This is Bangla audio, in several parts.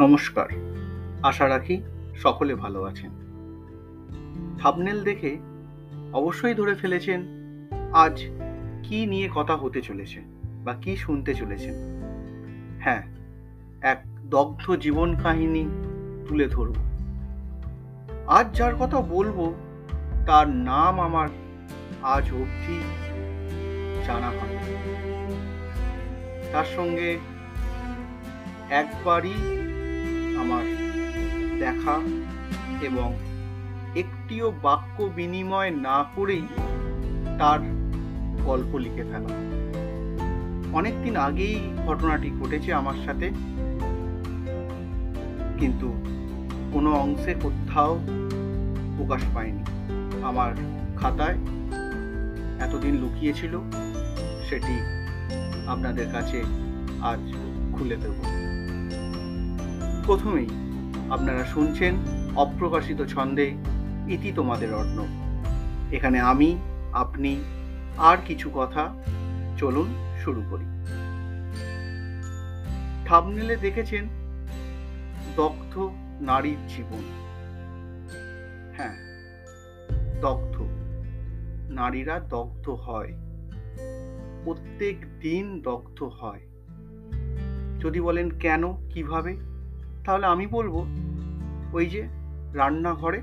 নমস্কার। আশা রাখি সকলে ভালো আছেন। থাবনেল দেখে অবশ্যই ধরে ফেলেছেন আজ কি নিয়ে কথা হতে চলেছে বা কি শুনতে চলেছেন। হ্যাঁ এক দগ্ধ জীবন কাহিনী তুলে ধরব। আজ যার কথা বলব, তার নাম আমার আজ অবধি জানা হয় তার সঙ্গে একবারই আমার দেখা এবং একটিও বাক্য বিনিময় না করেই তার গল্প লিখে ফেলা। অনেকদিন আগেই ঘটনাটি ঘটেছে আমার সাথে। কিন্তু কোনো অংশে কোথাও প্রকাশ পায়নি। আমার খাতায় এতদিন লুকিয়েছিল, সেটি আপনাদের কাছে আজ খুলে দেব। প্রথমেই আপনারা শুনছেন অপ্রকাশিত ছন্দে ইতি তোমাদের অর্ণ এখানে আমি, আপনি, আর কিছু কথা, চলুন শুরু করি। থামনেলে দেখেছেন দগ্ধ নারীর জীবন। হ্যাঁ দগ্ধ। নারীরা দগ্ধ হয়। প্রত্যেক দিন দগ্ধ হয়। যদি বলেন কেন, কীভাবে? তাহলে আমি বলব, ওই যে রান্নাঘরে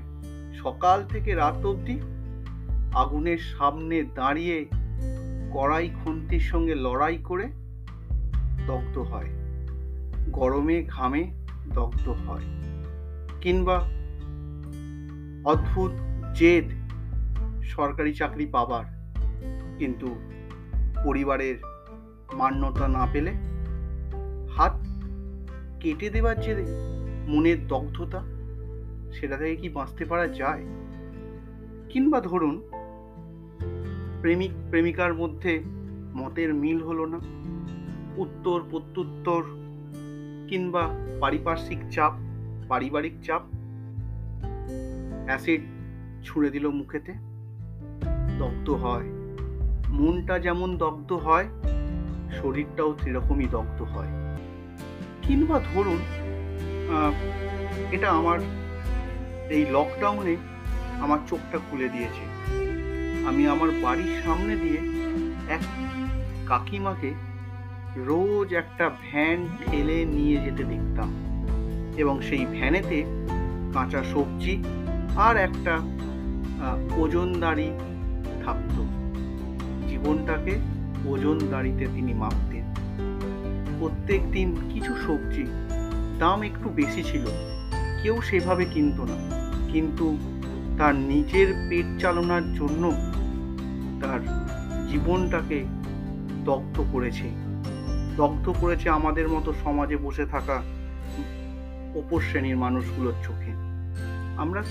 সকাল থেকে রাত অবধি আগুনের সামনে দাঁড়িয়ে কড়াই খুন্তির সঙ্গে লড়াই করে দগ্ধ হয়। গরমে, ঘামে দগ্ধ হয়। কিংবা অদ্ভুত জেদ সরকারি চাকরি পাবার, কিন্তু পরিবারের মান্যতা না পেলে হাত কেটে দেবার যে মনের দগ্ধতা, সেটা থেকে কি বাঁচতে পারা যায়? কিংবা ধরুন, প্রেমিক, প্রেমিকার মধ্যে মতের মিল হলো না। উত্তর, প্রত্যুত্তর কিংবা পারিপার্শ্বিক চাপ, পারিবারিক চাপ অ্যাসিড ছুঁড়ে দিল মুখেতে। দগ্ধ হয়। মনটা যেমন দগ্ধ হয়, শরীরটাও সেরকমই দগ্ধ হয়। কিংবা ধরুন এটা আমার এই লকডাউনে আমার চোখটা খুলে দিয়েছে। আমি আমার বাড়ির সামনে দিয়ে এক কাকিমাকে রোজ একটা ভ্যান ঠেলে নিয়ে যেতে দেখতাম এবং সেই ভ্যানেতে কাঁচা সবজি আর একটা ওজনদারি থাকতো। জীবনটাকে ওজনদারিতে তিনি মাপতেন। প্রত্যেক দিন কিছু সবজি, দাম একটু বেশি ছিল। কেউ সেভাবে কিনতো না। কিন্তু তার নিজের পেট চালনার জন্য তার জীবনটাকে দগ্ধ করেছে। দগ্ধ করেছে আমাদের মতো সমাজে বসে থাকা ওপর শ্রেণির মানুষগুলোর চোখে। আমরা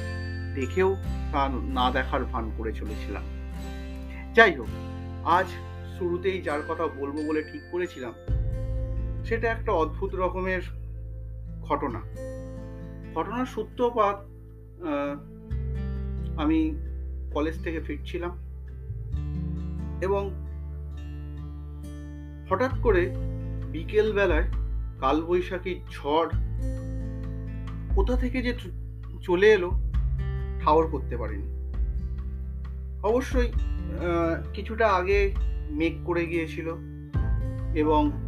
দেখেও তা না দেখার ভান করে চলেছিলাম। যাই হোক, আজ শুরুতেই যার কথা বলব বলে ঠিক করেছিলাম। সেটা একটা অদ্ভুত রকমের ঘটনা। ঘটনার সূত্রপাত আমি কলেজ থেকে ফিরছিলাম এবং হঠাৎ করে বিকেল বেলায় কালবৈশাখীর ঝড় কোথা থেকে যে চলে এলো ঠাওর করতে পারিনি। অবশ্যই কিছুটা আগে মেঘ করে গিয়েছিল এবং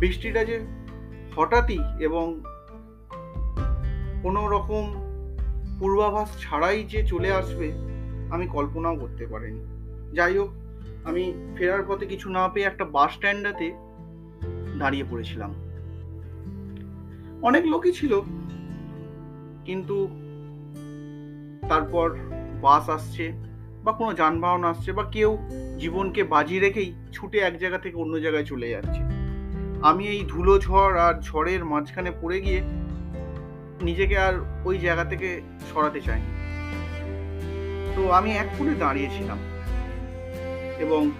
বৃষ্টিটা যে হঠাৎই এবং কোনো রকম পূর্বাভাস ছাড়াই যে চলে আসবে, আমি কল্পনাও করতে পারিনি। যাই হোক, আমি ফেরার পথে কিছু না পেয়ে একটা বাস স্ট্যান্ডাতে দাঁড়িয়ে পড়েছিলাম। অনেক লোকই ছিল, কিন্তু তারপর বাস আসছে বা কোনো যানবাহন আসছে বা কেউ জীবনকে বাজি রেখেই ছুটে এক জায়গা থেকে অন্য জায়গায় চলে যাচ্ছে। আমি এই ধুলো ঝড় আর ঝড়ের মাঝখানে পড়ে গিয়ে নিজেকে আর ওই জায়গা থেকে সরাতে চাইনি। তো আমি এক ফুটে দাঁড়িয়েছিলাম এবং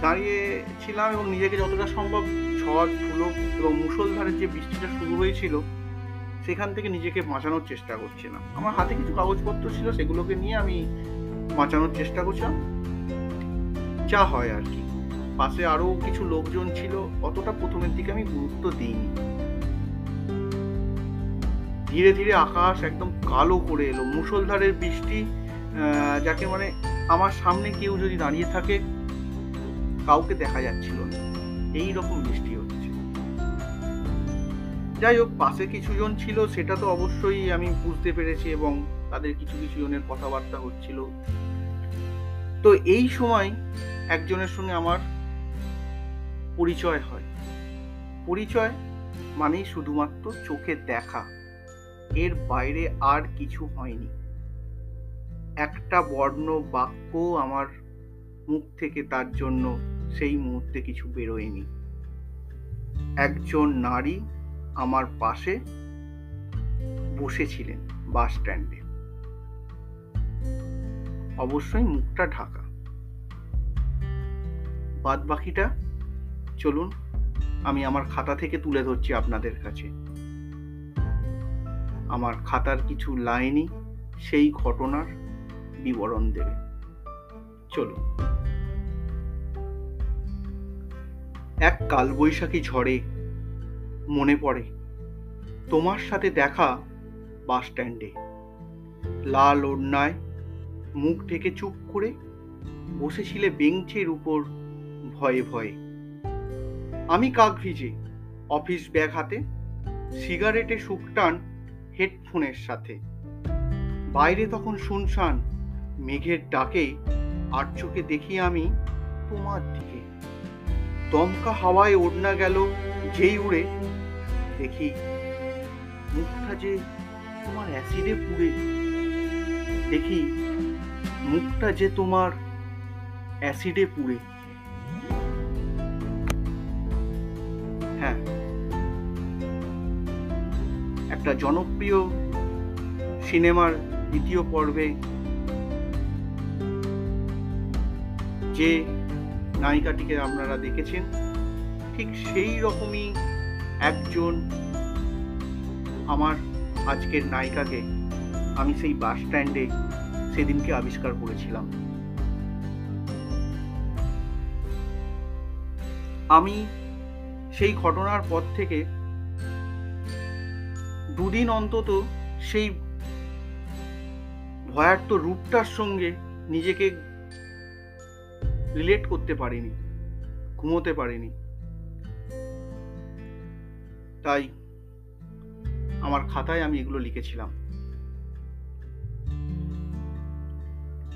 দাঁড়িয়েছিলাম এবং নিজেকে যতটা সম্ভব ঝড়, ধুলো এবং মুসলধারের যে বৃষ্টিটা শুরু হয়েছিল, সেখান থেকে নিজেকে বাঁচানোর চেষ্টা করছিলাম। আমার হাতে কিছু কাগজপত্র ছিল, সেগুলোকে নিয়ে আমি বাঁচানোর চেষ্টা করছিলাম। যা হয় আর কি। পাশে আরও কিছু লোকজন ছিল, অতটা প্রথমের দিকে আমি গুরুত্ব দিইনি। ধীরে ধীরে আকাশ একদম কালো করে এলো। মুষলধারের বৃষ্টি যাকে মানে আমার সামনে কেউ যদি দাঁড়িয়ে থাকে, কাউকে দেখা যাচ্ছিল না। এই রকম বৃষ্টি হচ্ছে। যাই হোক, পাশে কিছু জন ছিল, সেটা তো অবশ্যই আমি বুঝতে পেরেছি এবং তাদের কিছু কিছু জনের কথাবার্তা হচ্ছিল। তো এই সময় একজনের সঙ্গে আমার পরিচয় হয়। পরিচয় মানেই শুধুমাত্র চোখে দেখা। এর বাইরে আর কিছু হয়নি। একটা বর্ণ বাক্য আমার মুখ থেকে তার জন্য সেই মুহূর্তে কিছু বেরোয়নি। একজন নারী আমার পাশে বসেছিলেন বাস স্ট্যান্ডে। অবশ্যই মুখটা ঢাকা। বাদ বাকিটা চলুন, আমি আমার খাতা থেকে তুলে ধরছি আপনাদের কাছে। আমার খাতার কিছু লাইনই সেই ঘটনার বিবরণ দেবে। চলুন। এক কালবৈশাখী ঝড়ে মনে পড়ে, তোমার সাথে দেখা বাস স্ট্যান্ডে। লাল ওড়নায় মুখ ঢেকে চুপ করে বসেছিলে বেঞ্চের উপর ভয়ে ভয়ে। আমি কাক ভিজে? অফিস ব্যাগ হাতে, সিগারেটে শুকটান হেডফোনের সাথে। বাইরে তখন শুনশান, মেঘের ডাকে আর চোখে দেখি আমি তোমার দিকে। দমকা হাওয়ায় ওড়না গেল যেই উড়ে, দেখি মুখটা যে তোমার অ্যাসিডে পুড়ে। দেখি মুখটা যে তোমার অ্যাসিডে পুড়ে। হ্যাঁ। একটা জনপ্রিয় সিনেমার দ্বিতীয় পর্বে যে নায়িকাটিকে আপনারা দেখেছেন, ঠিক সেই রকমই একজন আমার আজকের নায়িকাকে আমি সেই বাস স্ট্যান্ডে সেদিনকে আবিষ্কার করেছিলাম। আমি সেই ঘটনার পর থেকে দুদিন অন্তত সেই ভয়ার্ত রূপটার সঙ্গে নিজেকে রিলেট করতে পারিনি, ঘুমোতে পারিনি। তাই আমার খাতায় আমি এগুলো লিখেছিলাম।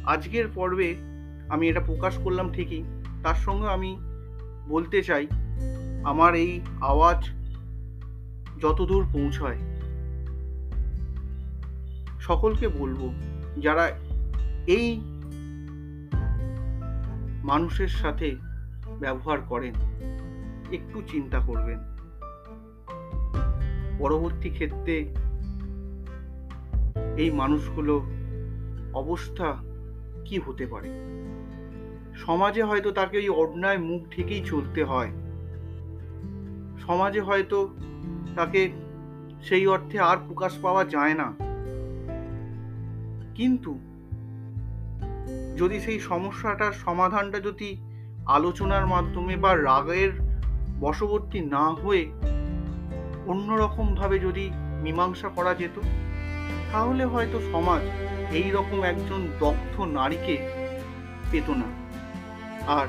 আজকের পর্বে আমি এটা প্রকাশ করলাম ঠিকই, তার সঙ্গে আমি বলতে চাই আমার এই আওয়াজ যতদূর পৌঁছায়, সকলকে বলব, যারা এই মানুষের সাথে ব্যবহার করেন, একটু চিন্তা করবেন। পরবর্তী ক্ষেত্রে এই মানুষগুলো অবস্থা কি হতে পারে? সমাজে হয়তো তাকে ওই অন্যায় মুখ ঢেকেই চলতে হয়। সমাজে হয়তো তাকে সেই অর্থে আর প্রকাশ পাওয়া যায় না। কিন্তু যদি সেই সমস্যাটার সমাধানটা যদি আলোচনার মাধ্যমে বা রাগের বশবর্তী না হয়ে অন্যরকম ভাবে যদি মীমাংসা করা যেত, তাহলে হয়তো সমাজ এই রকম একজন দগ্ধ নারীকে পেত না। আর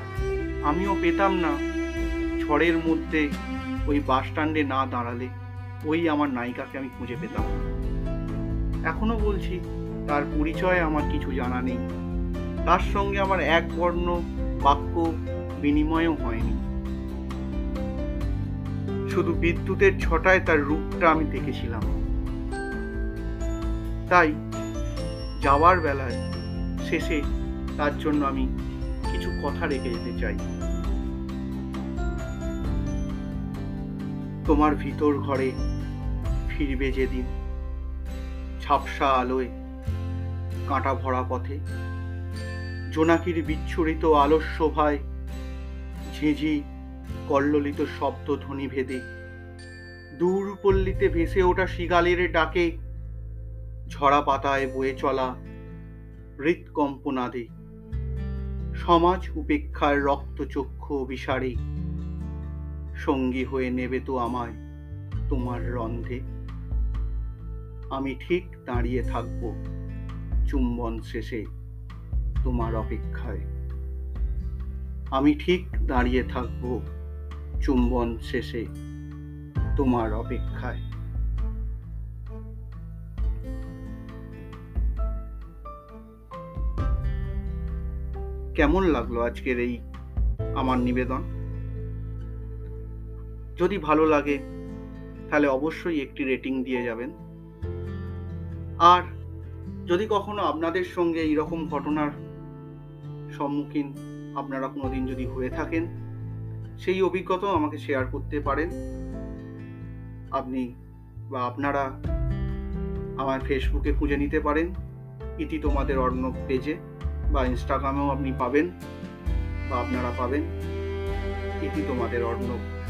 আমিও পেতাম না ঝড়ের মধ্যে ওই বাস স্ট্যান্ডে না দাঁড়ালে ওই আমার নায়িকাকে আমি খুঁজে পেতাম। এখনও বলছি, তার পরিচয় আমার কিছু জানা নেই। তার সঙ্গে আমার এক বর্ণ বাক্য বিনিময়ও হয়নি। শুধু বিদ্যুতের ছটায় তার রূপটা আমি দেখেছিলাম। তাই যাওয়ার বেলায় শেষে তার জন্য আমি কিছু কথা রেখে যেতে চাই। তোমার ভিতর ঘরে ফিরবে যেদিন। ঝাপসা আলোয় কাঁটা ভরা পথে। জোনাকির বিচ্ছুরিত আলস্য ভাই ঝিঝি কল্লোলিত শব্দ ধ্বনি ভেদে। দূর পল্লীতে ভেসে ওঠা শিগালের ডাকে ঝরা পাতায় বয়ে চলা হৃৎকম্পনাদে। সমাজ উপেক্ষার রক্তচক্ষু অভিসারে। সঙ্গী হয়ে নেবে তো আমায় তোমার রন্ধে। আমি ঠিক দাঁড়িয়ে থাকব চুম্বন শেষে তোমার অপেক্ষায়। আমি ঠিক দাঁড়িয়ে থাকব চুম্বন শেষে তোমার অপেক্ষায়। কেমন লাগল আজকের এই আমার নিবেদন? যদি ভালো লাগে, তাহলে অবশ্যই একটি রেটিং দিয়ে যাবেন। আর যদি কখনো আপনাদের সঙ্গে এইরকম ঘটনার সম্মুখীন আপনারা কোনোদিন যদি হয়ে থাকেন, সেই অভিজ্ঞতাও আমাকে শেয়ার করতে পারেন। আপনি বা আপনারা আমার ফেসবুকে খুঁজে নিতে পারেন। ইতি তোমাদের অর্ণব পেজে বা ইনস্টাগ্রামেও আপনি পাবেন বা আপনারা পাবেন। ইতি তোমাদের অর্ণব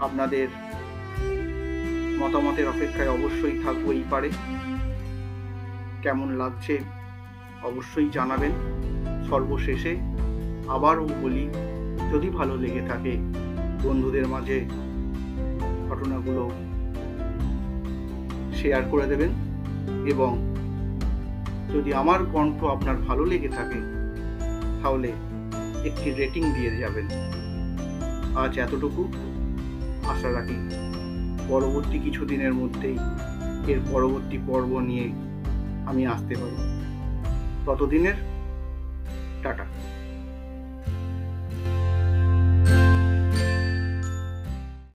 আপনাদের মতামতের অপেক্ষায় অবশ্যই থাকব এই পারে। কেমন লাগছে অবশ্যই জানাবেন। সর্বশেষে আবারও বলি, যদি ভালো লেগে থাকে বন্ধুদের মাঝে ঘটনাগুলো শেয়ার করে দেবেন এবং যদি আমার কণ্ঠ আপনার ভালো লেগে থাকে, তাহলে একটি রেটিং দিয়ে যাবেন। আজ এতটুকু। আশা রাখি পরবর্তী কিছু দিনের মধ্যেই এর পরবর্তী পর্ব নিয়ে আমি আসতে পারি। ততদিনের